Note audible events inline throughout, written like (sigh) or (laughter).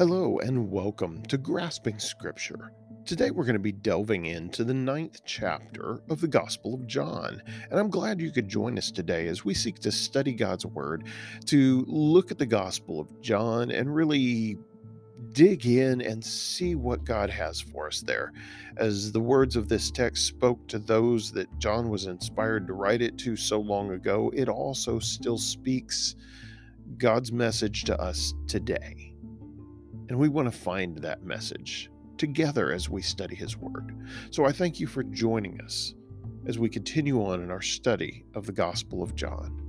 Hello and welcome to Grasping Scripture. Today we're going to be delving into the ninth chapter of the Gospel of John. And I'm glad you could join us today as we seek to study God's Word, to look at the Gospel of John and really dig in and see what God has for us there. As the words of this text spoke to those that John was inspired to write it to so long ago, it also still speaks God's message to us today. And we want to find that message together as we study His Word. So I thank you for joining us as we continue on in our study of the Gospel of John.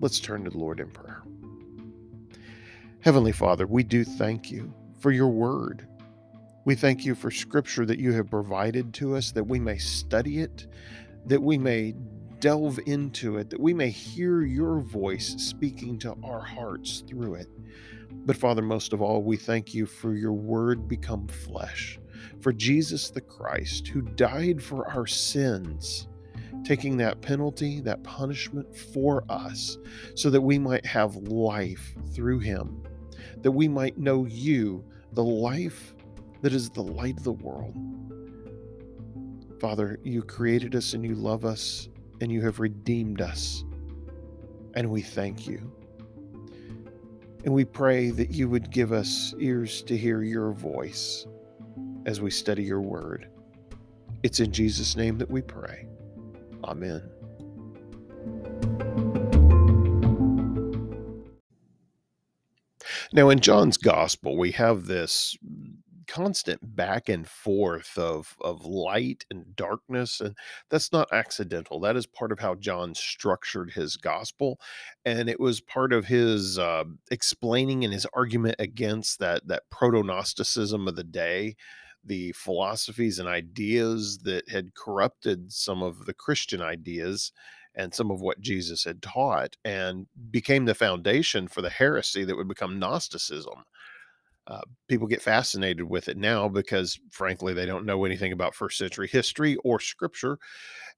Let's turn to the Lord in prayer. Heavenly Father, we do thank you for your Word. We thank you for Scripture that you have provided to us that we may study it, that we may delve into it, that we may hear your voice speaking to our hearts through it. But Father, most of all, we thank you for your word become flesh, for Jesus the Christ, who died for our sins, taking that penalty, that punishment for us, so that we might have life through him, that we might know you, the life that is the light of the world. Father, you created us and you love us and you have redeemed us. And we thank you. And we pray that you would give us ears to hear your voice as we study your word. It's in Jesus' name that we pray. Amen. Now, in John's gospel, we have this constant back and forth of of light and darkness and that's not accidental that is part of how john structured his gospel and it was part of his uh, explaining and his argument against that that proto-gnosticism of the day the philosophies and ideas that had corrupted some of the christian ideas and some of what jesus had taught and became the foundation for the heresy that would become gnosticism uh, people get fascinated with it now because, frankly, they don't know anything about first century history or scripture.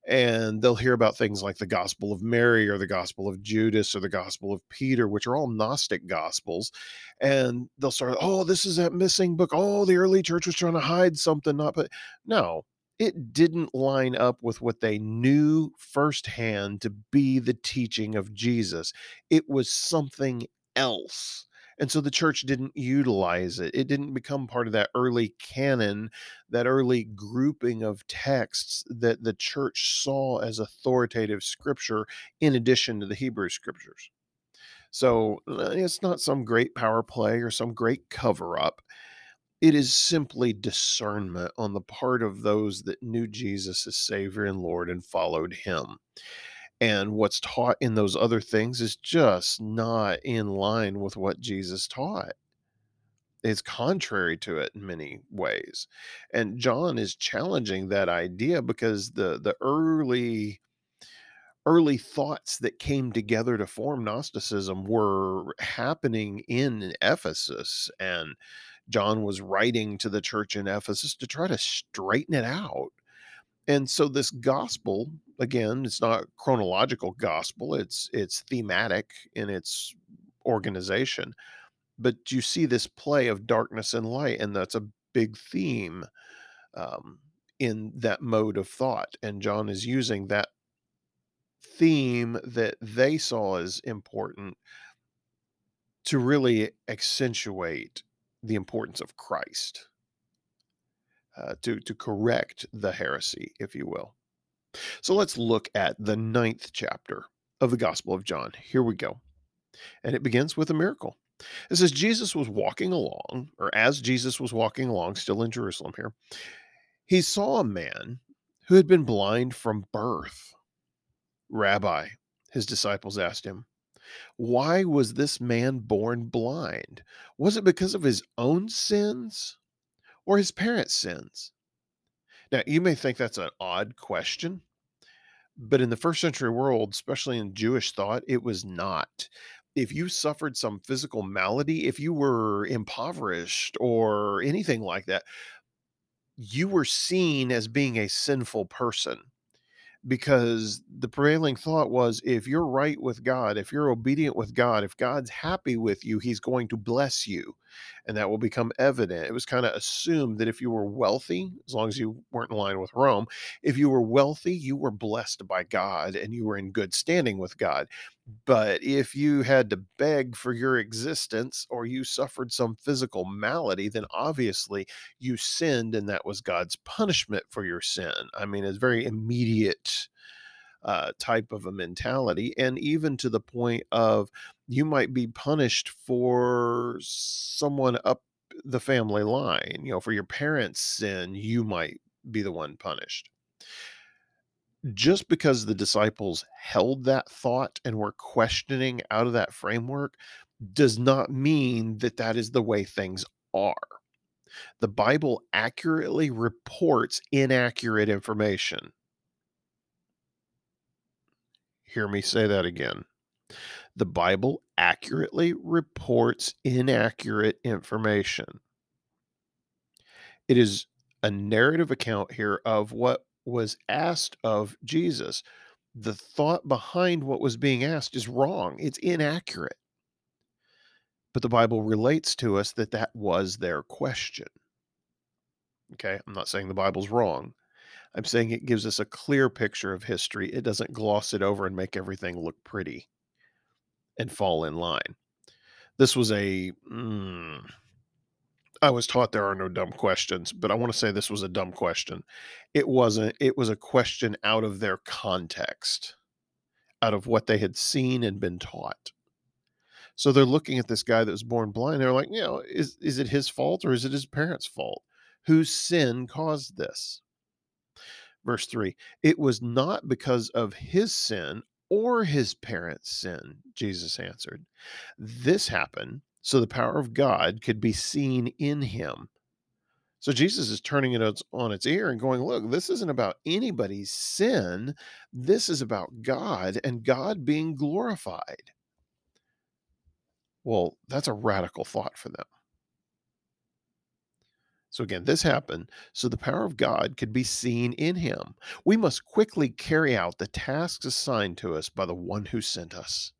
And they'll hear about things like the Gospel of Mary or the Gospel of Judas or the Gospel of Peter, which are all Gnostic Gospels. And they'll start, oh, this is that missing book. Oh, the early church was trying to hide something. Not, but no, it didn't line up with what they knew firsthand to be the teaching of Jesus. It was something else. And so the church didn't utilize it. It didn't become part of that early canon, that early grouping of texts that the church saw as authoritative scripture in addition to the Hebrew scriptures. So uh, it's not some great power play or some great cover up. It is simply discernment on the part of those that knew Jesus as Savior and Lord and followed Him and what's taught in those other things is just not in line with what Jesus taught. It's contrary to it in many ways. And John is challenging that idea because the the early early thoughts that came together to form Gnosticism were happening in Ephesus and John was writing to the church in Ephesus to try to straighten it out and so this gospel again it's not chronological gospel it's it's thematic in its organization but you see this play of darkness and light and that's a big theme um, in that mode of thought and john is using that theme that they saw as important to really accentuate the importance of christ uh, to, to correct the heresy, if you will. So let's look at the ninth chapter of the Gospel of John. Here we go. And it begins with a miracle. It says, Jesus was walking along, or as Jesus was walking along, still in Jerusalem here, he saw a man who had been blind from birth. Rabbi, his disciples asked him, why was this man born blind? Was it because of his own sins or his parents' sins? Now, you may think that's an odd question, but in the first century world, especially in Jewish thought, it was not. If you suffered some physical malady, if you were impoverished or anything like that, you were seen as being a sinful person because the prevailing thought was if you're right with God, if you're obedient with God, if God's happy with you, he's going to bless you. And that will become evident. It was kind of assumed that if you were wealthy, as long as you weren't in line with Rome, if you were wealthy, you were blessed by God and you were in good standing with God. But if you had to beg for your existence or you suffered some physical malady, then obviously you sinned and that was God's punishment for your sin. I mean, it's very immediate uh, type of a mentality, and even to the point of you might be punished for someone up the family line. You know, for your parents' sin, you might be the one punished. Just because the disciples held that thought and were questioning out of that framework does not mean that that is the way things are. The Bible accurately reports inaccurate information. Hear me say that again. The Bible accurately reports inaccurate information. It is a narrative account here of what was asked of Jesus. The thought behind what was being asked is wrong, it's inaccurate. But the Bible relates to us that that was their question. Okay, I'm not saying the Bible's wrong. I'm saying it gives us a clear picture of history. It doesn't gloss it over and make everything look pretty and fall in line. This was a. Mm, I was taught there are no dumb questions, but I want to say this was a dumb question. It wasn't, it was a question out of their context, out of what they had seen and been taught. So they're looking at this guy that was born blind. They're like, you know, is, is it his fault or is it his parents' fault? Whose sin caused this? Verse 3 It was not because of his sin or his parents' sin, Jesus answered. This happened so the power of God could be seen in him. So Jesus is turning it on its ear and going, Look, this isn't about anybody's sin. This is about God and God being glorified. Well, that's a radical thought for them. So again, this happened so the power of God could be seen in him. We must quickly carry out the tasks assigned to us by the one who sent us.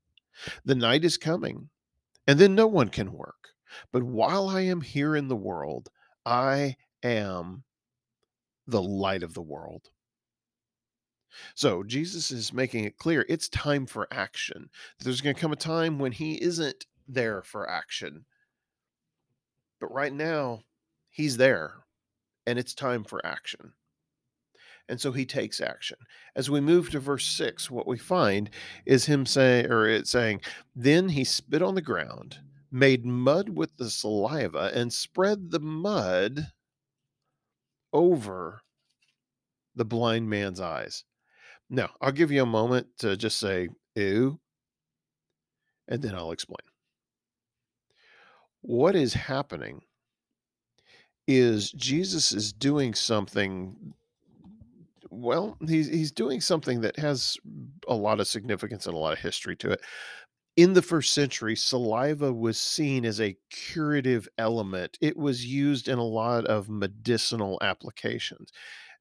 The night is coming, and then no one can work. But while I am here in the world, I am the light of the world. So Jesus is making it clear it's time for action. There's going to come a time when he isn't there for action. But right now, he's there and it's time for action. And so he takes action. As we move to verse 6, what we find is him saying, or it's saying, Then he spit on the ground, made mud with the saliva, and spread the mud over the blind man's eyes. Now, I'll give you a moment to just say, Ew, and then I'll explain. What is happening is Jesus is doing something well, he's he's doing something that has a lot of significance and a lot of history to it. In the first century, saliva was seen as a curative element. It was used in a lot of medicinal applications.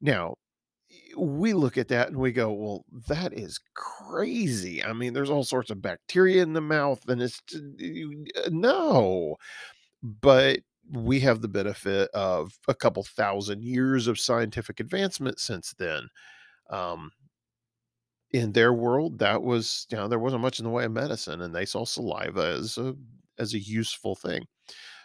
Now, we look at that and we go, well, that is crazy. I mean, there's all sorts of bacteria in the mouth, and it's uh, no. But we have the benefit of a couple thousand years of scientific advancement since then. Um, in their world, that was you know there wasn't much in the way of medicine, and they saw saliva as a as a useful thing.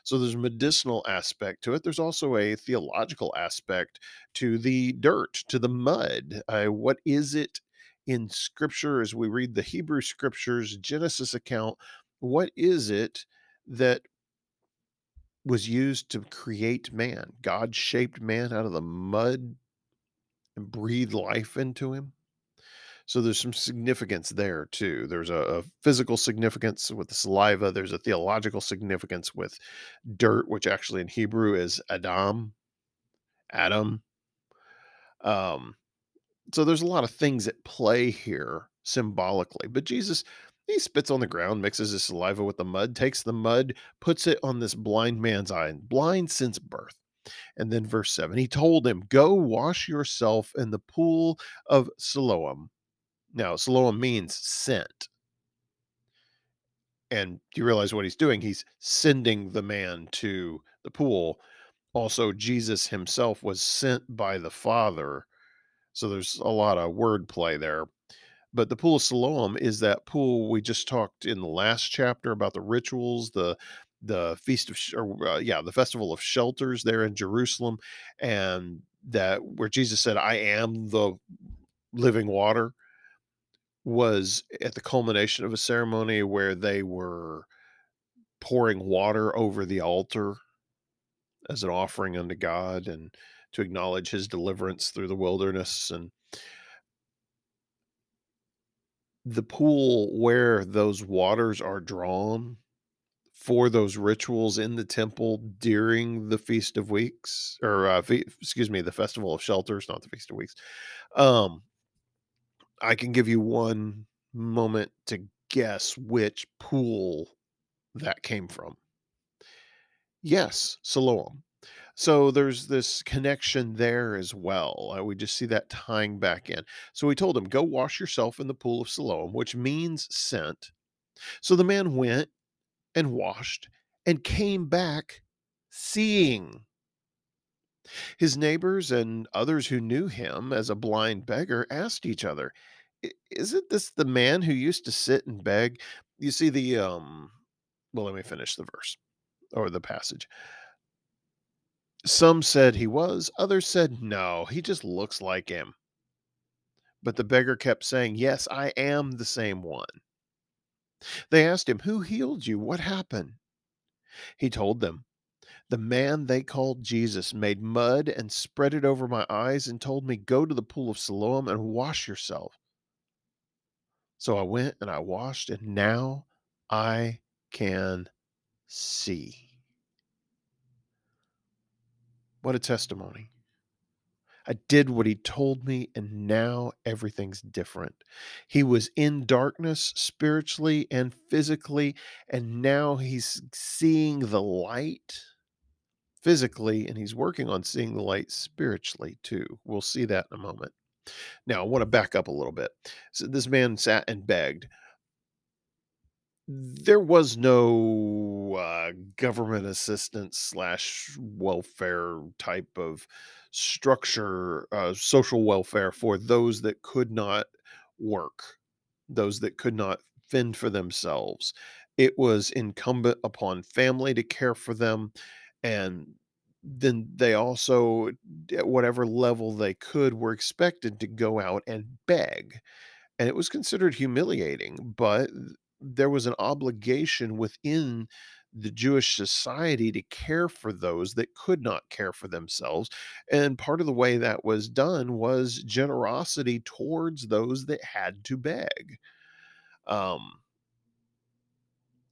So there's a medicinal aspect to it. There's also a theological aspect to the dirt, to the mud. Uh, what is it in Scripture as we read the Hebrew Scriptures, Genesis account? What is it that was used to create man. God shaped man out of the mud and breathed life into him. So there's some significance there too. There's a, a, physical significance with the saliva. There's a theological significance with dirt, which actually in Hebrew is Adam, Adam. Um, so there's a lot of things at play here symbolically. But Jesus he spits on the ground, mixes his saliva with the mud, takes the mud, puts it on this blind man's eye, blind since birth. And then verse 7 he told him, Go wash yourself in the pool of Siloam. Now, Siloam means sent. And do you realize what he's doing? He's sending the man to the pool. Also, Jesus himself was sent by the Father. So there's a lot of wordplay there. But the pool of Siloam is that pool we just talked in the last chapter about the rituals, the the feast of or uh, yeah, the festival of shelters there in Jerusalem, and that where Jesus said, "I am the living water," was at the culmination of a ceremony where they were pouring water over the altar as an offering unto God and to acknowledge His deliverance through the wilderness and the pool where those waters are drawn for those rituals in the temple during the feast of weeks or uh, fe- excuse me the festival of shelters not the feast of weeks um i can give you one moment to guess which pool that came from. Yes siloam so there's this connection there as well uh, we just see that tying back in so we told him go wash yourself in the pool of siloam which means sent so the man went and washed and came back seeing. His neighbors and others who knew him as a blind beggar asked each other, Isn't this the man who used to sit and beg? You see, the, um, well, let me finish the verse or the passage. Some said he was, others said no, he just looks like him. But the beggar kept saying, Yes, I am the same one. They asked him, Who healed you? What happened? He told them, The man they called Jesus made mud and spread it over my eyes and told me, Go to the pool of Siloam and wash yourself. So I went and I washed, and now I can see. What a testimony. I did what he told me, and now everything's different. He was in darkness spiritually and physically, and now he's seeing the light physically, and he's working on seeing the light spiritually too. We'll see that in a moment. Now, I want to back up a little bit. So, this man sat and begged. There was no uh, government assistance slash welfare type of structure, uh, social welfare for those that could not work, those that could not fend for themselves. It was incumbent upon family to care for them and then they also at whatever level they could were expected to go out and beg and it was considered humiliating but there was an obligation within the Jewish society to care for those that could not care for themselves and part of the way that was done was generosity towards those that had to beg um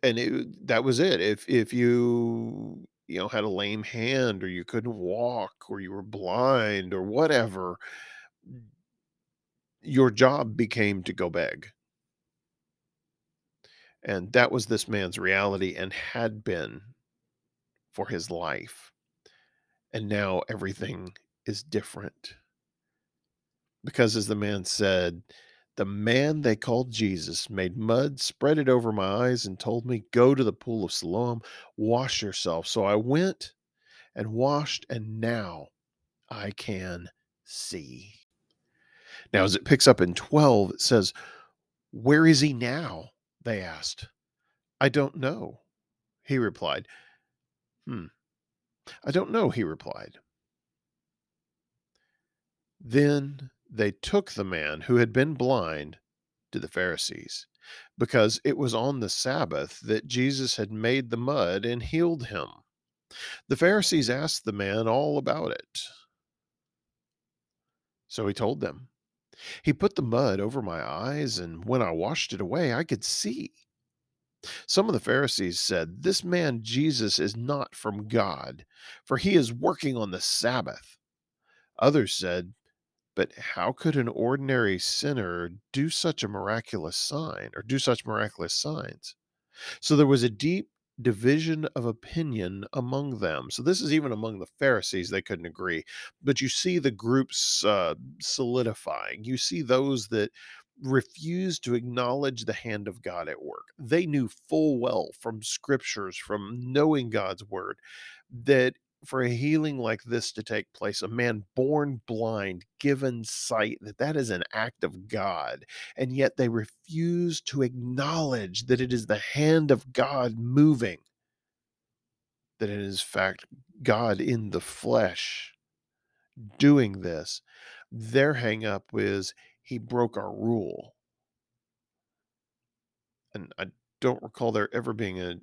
and it that was it. If if you, you know, had a lame hand or you couldn't walk or you were blind or whatever, your job became to go beg. And that was this man's reality and had been for his life. And now everything is different. Because as the man said, the man they called Jesus made mud, spread it over my eyes, and told me, Go to the pool of Siloam, wash yourself. So I went and washed, and now I can see. Now, as it picks up in 12, it says, Where is he now? They asked. I don't know, he replied. Hmm, I don't know, he replied. Then they took the man who had been blind to the Pharisees, because it was on the Sabbath that Jesus had made the mud and healed him. The Pharisees asked the man all about it. So he told them. He put the mud over my eyes, and when I washed it away, I could see. Some of the Pharisees said, This man Jesus is not from God, for he is working on the Sabbath. Others said, But how could an ordinary sinner do such a miraculous sign or do such miraculous signs? So there was a deep division of opinion among them. So this is even among the Pharisees, they couldn't agree. But you see the groups uh, solidifying. You see those that refused to acknowledge the hand of God at work. They knew full well from scriptures, from knowing God's word, that for a healing like this to take place, a man born blind, given sight, that that is an act of God. And yet they refuse to acknowledge that it is the hand of God moving, that it is, fact, God in the flesh doing this. Their hang up is he broke our rule. And I don't recall there ever being a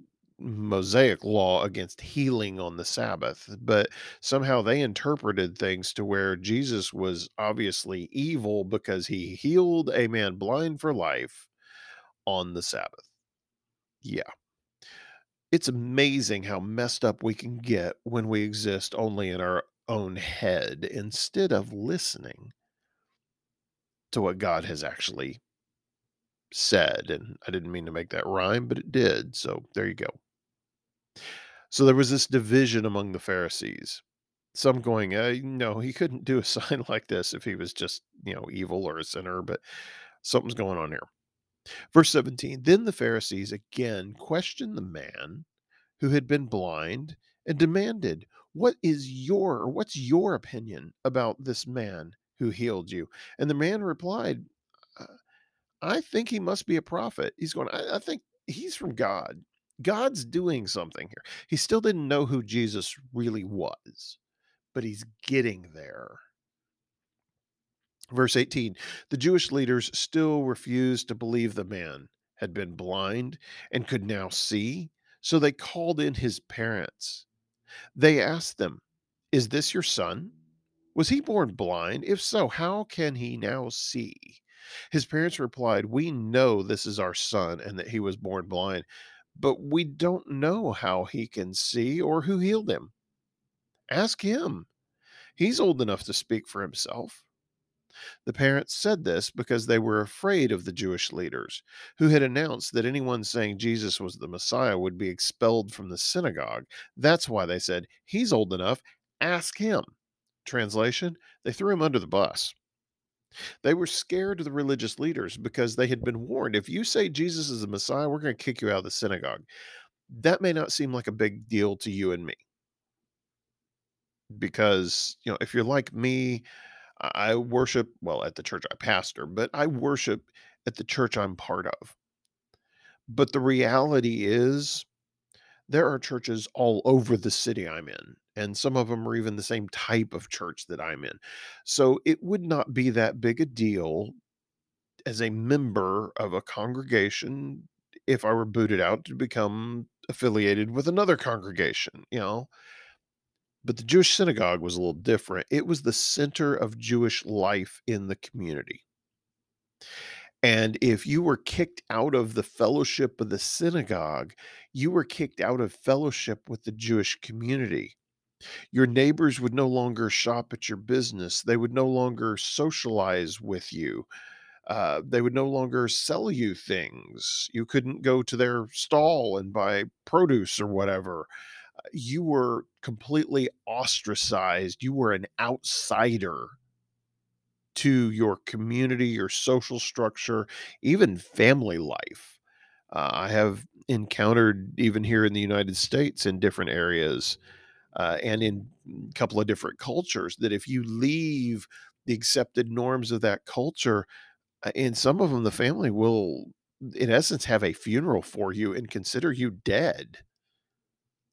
Mosaic law against healing on the Sabbath, but somehow they interpreted things to where Jesus was obviously evil because he healed a man blind for life on the Sabbath. Yeah. It's amazing how messed up we can get when we exist only in our own head instead of listening to what God has actually said. And I didn't mean to make that rhyme, but it did. So there you go. So there was this division among the Pharisees. Some going, uh, no, he couldn't do a (laughs) sign like this if he was just, you know, evil or a sinner, but something's going on here. Verse 17 Then the Pharisees again questioned the man who had been blind and demanded, What is your, or what's your opinion about this man who healed you? And the man replied, I think he must be a prophet. He's going, I, I think he's from God. God's doing something here. He still didn't know who Jesus really was, but he's getting there. Verse 18 The Jewish leaders still refused to believe the man had been blind and could now see, so they called in his parents. They asked them, Is this your son? Was he born blind? If so, how can he now see? His parents replied, We know this is our son and that he was born blind, but we don't know how he can see or who healed him. Ask him. He's old enough to speak for himself. The parents said this because they were afraid of the Jewish leaders, who had announced that anyone saying Jesus was the Messiah would be expelled from the synagogue. That's why they said, He's old enough, ask him. Translation, they threw him under the bus. They were scared of the religious leaders because they had been warned if you say Jesus is the Messiah, we're going to kick you out of the synagogue. That may not seem like a big deal to you and me. Because, you know, if you're like me, I worship, well, at the church I pastor, but I worship at the church I'm part of. But the reality is, there are churches all over the city I'm in, and some of them are even the same type of church that I'm in. So it would not be that big a deal as a member of a congregation if I were booted out to become affiliated with another congregation, you know. But the Jewish synagogue was a little different. It was the center of Jewish life in the community. And if you were kicked out of the fellowship of the synagogue, you were kicked out of fellowship with the Jewish community. Your neighbors would no longer shop at your business. They would no longer socialize with you. Uh, they would no longer sell you things. You couldn't go to their stall and buy produce or whatever. Uh, you were completely ostracized. You were an outsider to your community, your social structure, even family life. Uh, I have encountered, even here in the United States, in different areas uh, and in a couple of different cultures, that if you leave the accepted norms of that culture, uh, in some of them, the family will, in essence, have a funeral for you and consider you dead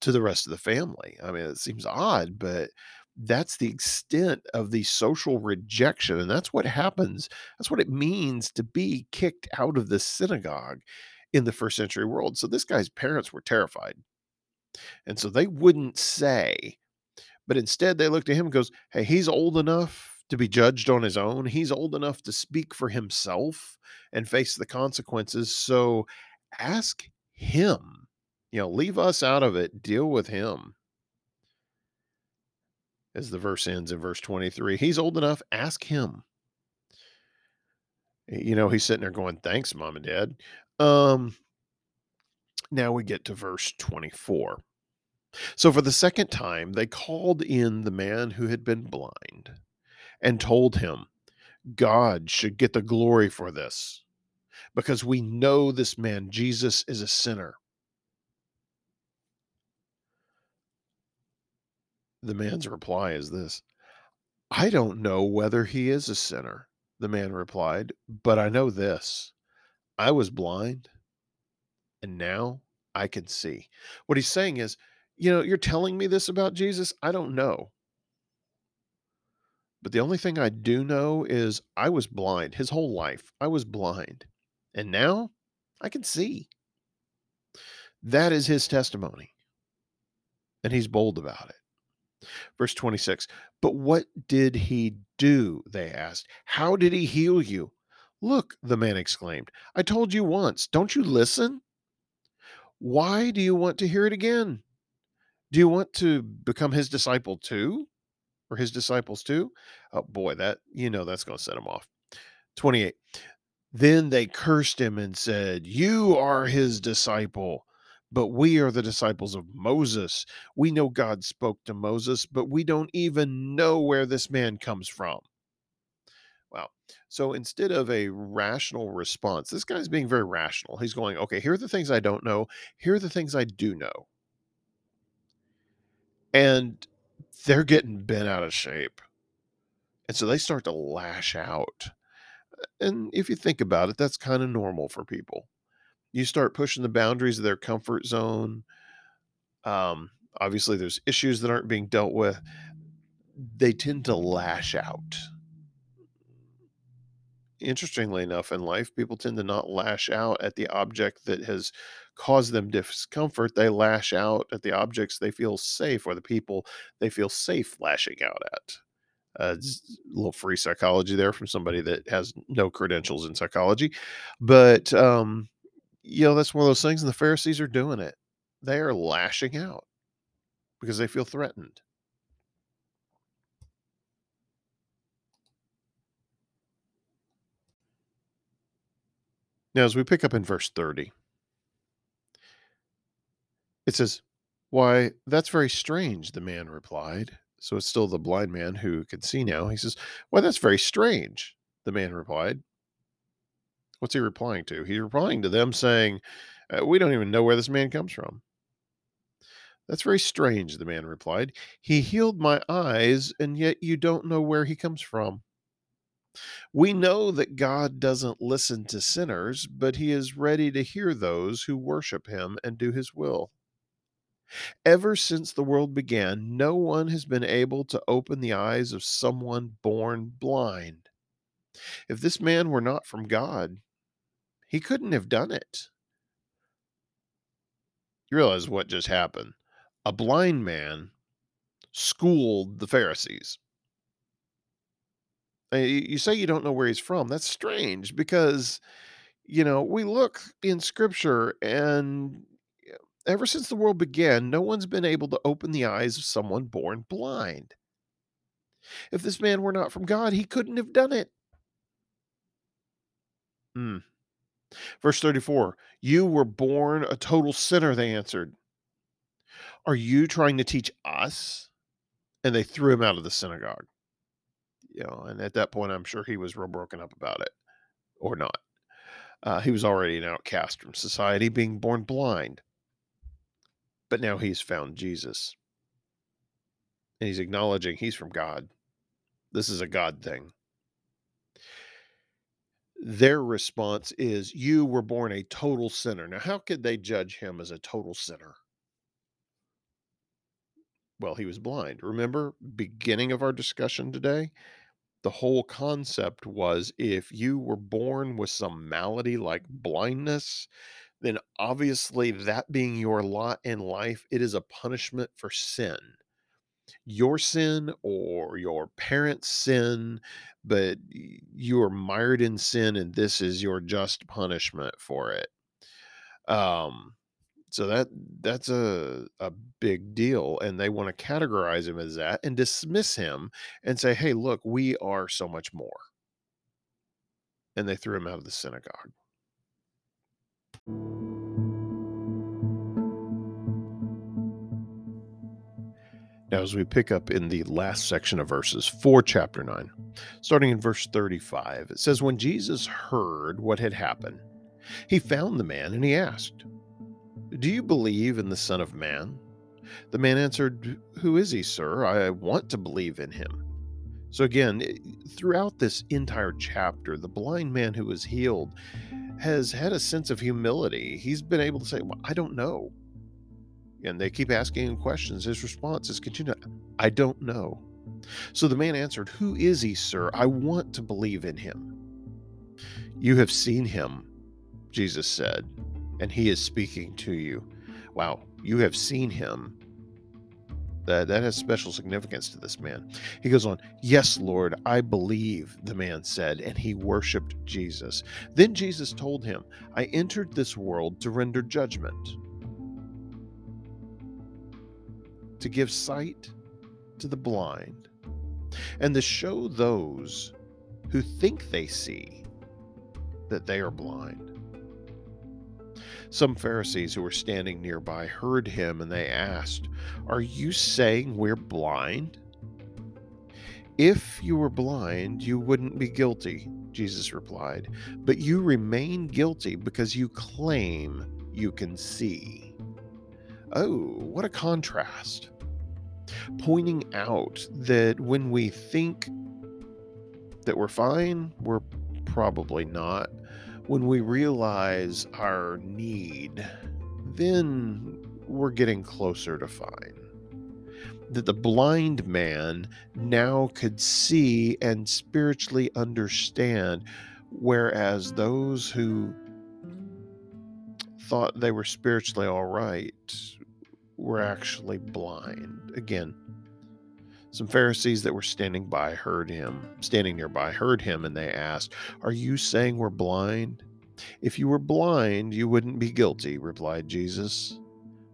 to the rest of the family. I mean, it seems odd, but that's the extent of the social rejection. And that's what happens. That's what it means to be kicked out of the synagogue in the first century world. So this guy's parents were terrified. And so they wouldn't say, but instead they looked at him and goes, Hey, he's old enough to be judged on his own. He's old enough to speak for himself and face the consequences. So ask him. You know, leave us out of it. Deal with him as the verse ends in verse 23. He's old enough, ask him. You know, he's sitting there going, Thanks, mom and dad. Um, now we get to verse 24. So for the second time, they called in the man who had been blind and told him, God should get the glory for this because we know this man, Jesus, is a sinner. The man's reply is this I don't know whether he is a sinner, the man replied, but I know this I was blind and now I can see. What he's saying is, you know, you're telling me this about Jesus. I don't know. But the only thing I do know is I was blind his whole life. I was blind. And now I can see. That is his testimony. And he's bold about it. Verse 26 But what did he do? They asked. How did he heal you? Look, the man exclaimed. I told you once. Don't you listen? Why do you want to hear it again? Do you want to become his disciple too? Or his disciples too? Oh boy, that, you know, that's going to set him off. 28. Then they cursed him and said, You are his disciple, but we are the disciples of Moses. We know God spoke to Moses, but we don't even know where this man comes from. So instead of a rational response, this guy's being very rational. He's going, Okay, here are the things I don't know. Here are the things I do know. And they're getting bent out of shape. And so they start to lash out. And if you think about it, that's kind of normal for people. You start pushing the boundaries of their comfort zone. Um, obviously, there's issues that aren't being dealt with. They tend to lash out. Interestingly enough, in life, people tend to not lash out at the object that has caused them discomfort. They lash out at the objects they feel safe or the people they feel safe lashing out at. Uh, a little free psychology there from somebody that has no credentials in psychology. But, um, you know, that's one of those things, and the Pharisees are doing it. They are lashing out because they feel threatened. Now, as we pick up in verse 30, it says, Why, that's very strange, the man replied. So it's still the blind man who can see now. He says, Why, that's very strange, the man replied. What's he replying to? He's replying to them saying, uh, We don't even know where this man comes from. That's very strange, the man replied. He healed my eyes, and yet you don't know where he comes from. We know that God doesn't listen to sinners, but he is ready to hear those who worship him and do his will. Ever since the world began, no one has been able to open the eyes of someone born blind. If this man were not from God, he couldn't have done it. You realize what just happened? A blind man schooled the Pharisees. You say you don't know where he's from. That's strange because, you know, we look in scripture and ever since the world began, no one's been able to open the eyes of someone born blind. If this man were not from God, he couldn't have done it. Hmm. Verse 34 You were born a total sinner, they answered. Are you trying to teach us? And they threw him out of the synagogue. You know, and at that point, I'm sure he was real broken up about it, or not. Uh, he was already an outcast from society, being born blind. But now he's found Jesus. And he's acknowledging he's from God. This is a God thing. Their response is, You were born a total sinner. Now, how could they judge him as a total sinner? Well, he was blind. Remember, beginning of our discussion today? The whole concept was if you were born with some malady like blindness, then obviously that being your lot in life, it is a punishment for sin. Your sin or your parents' sin, but you are mired in sin, and this is your just punishment for it. Um, so that that's a a big deal, and they want to categorize him as that and dismiss him and say, "Hey, look, we are so much more." And they threw him out of the synagogue. Now, as we pick up in the last section of verses for chapter 9, starting in verse 35, it says, When Jesus heard what had happened, he found the man and he asked, Do you believe in the Son of Man? The man answered, Who is he, sir? I want to believe in him. So, again, eh, throughout this entire chapter, the blind man who was healed has had a sense of humility. He's been able to say, Well, I don't know and they keep asking him questions. His response is continued, I don't know. So the man answered, Who is he, sir? I want to believe in him. You have seen him, Jesus said, and he is speaking to you. Wow, you have seen him. That, that has special significance to this man. He goes on, Yes, Lord, I believe, the man said, and he worshiped Jesus. Then Jesus told him, I entered this world to render judgment to give sight to the blind, and to show those who think they see that they are blind. Some Pharisees who were standing nearby heard him and they asked, Are you saying we're blind? If you were blind, you wouldn't be guilty, Jesus replied, but you remain guilty because you claim you can see. Oh, what a contrast. Pointing out that when we think that we're fine, we're probably not. When we realize our need, then we're getting closer to fine. That the blind man now could see and spiritually understand, whereas those who thought they were spiritually all right were actually blind. Again, some Pharisees that were standing by heard him, standing nearby heard him, and they asked, Are you saying we're blind? If you were blind, you wouldn't be guilty, replied Jesus.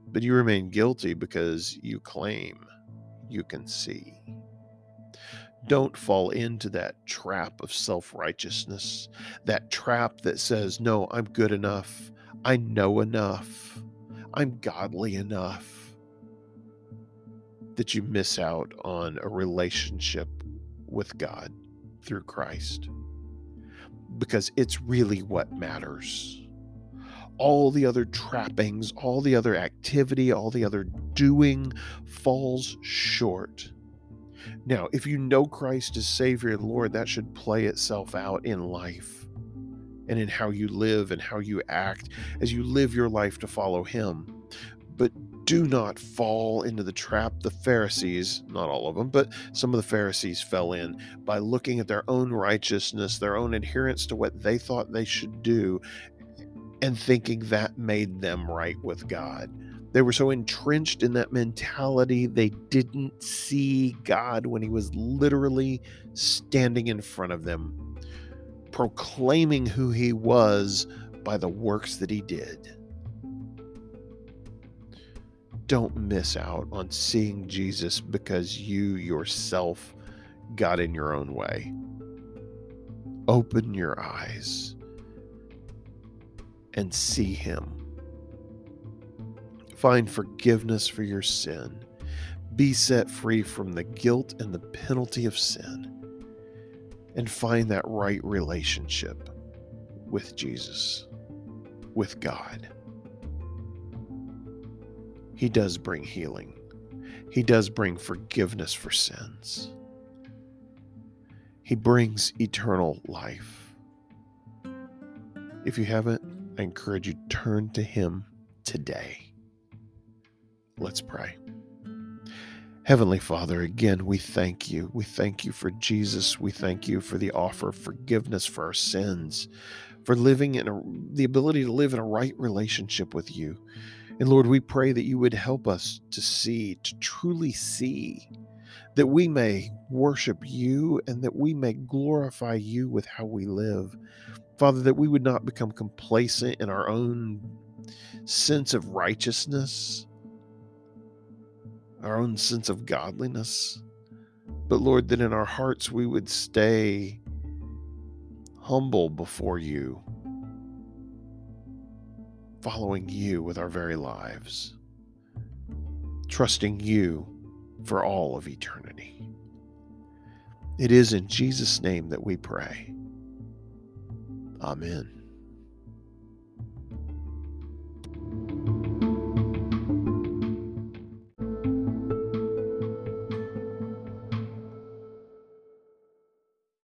But you remain guilty because you claim you can see. Don't fall into that trap of self righteousness, that trap that says, No, I'm good enough. I know enough. I'm godly enough that you miss out on a relationship with God through Christ because it's really what matters. All the other trappings, all the other activity, all the other doing falls short. Now, if you know Christ as Savior and Lord, that should play itself out in life and in how you live and how you act as you live your life to follow Him. Do not fall into the trap the Pharisees, not all of them, but some of the Pharisees fell in by looking at their own righteousness, their own adherence to what they thought they should do, and thinking that made them right with God. They were so entrenched in that mentality, they didn't see God when He was literally standing in front of them proclaiming who he was by the works that he did. Don't miss out on seeing Jesus because you yourself got in your own way. Open your eyes and see him. Find forgiveness for your sin. Be set free from the guilt and the penalty of sin and find that right relationship with Jesus, with God. He does bring healing, He does bring forgiveness for sins, He brings eternal life. If you haven't, I encourage you turn to Him today. Let's pray. Heavenly Father, again, we thank you. We thank you for Jesus. We thank you for the offer of forgiveness for our sins, for living in a, the ability to live in a right relationship with you. And Lord, we pray that you would help us to see, to truly see, that we may worship you and that we may glorify you with how we live. Father, that we would not become complacent in our own sense of righteousness our own sense of godliness. But Lord, that in our hearts we would stay humble before you, following you with our very lives, trusting you for all of eternity. It is in Jesus' name that we pray. Amen.